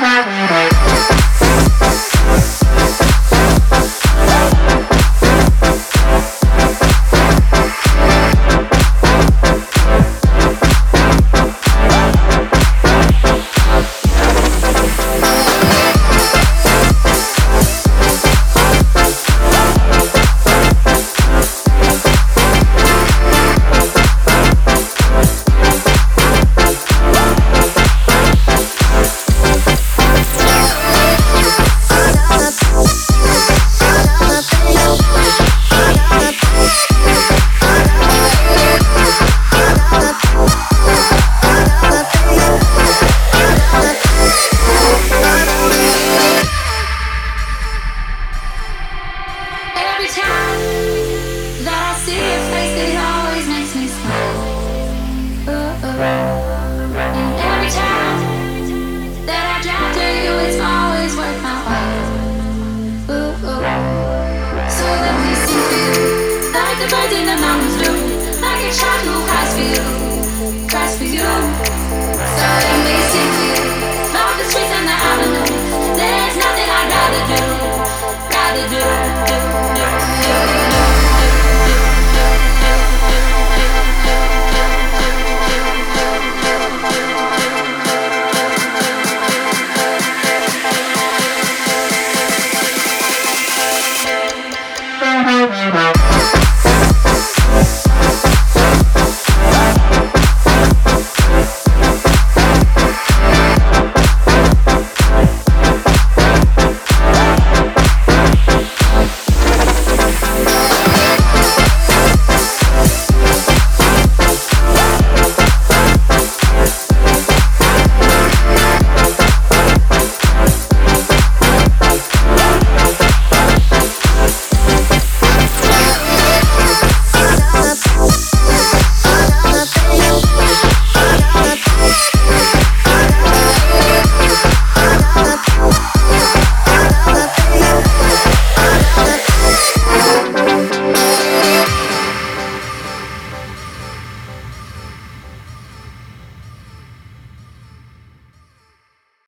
Bye. Like the birds in the mountains do, like a child who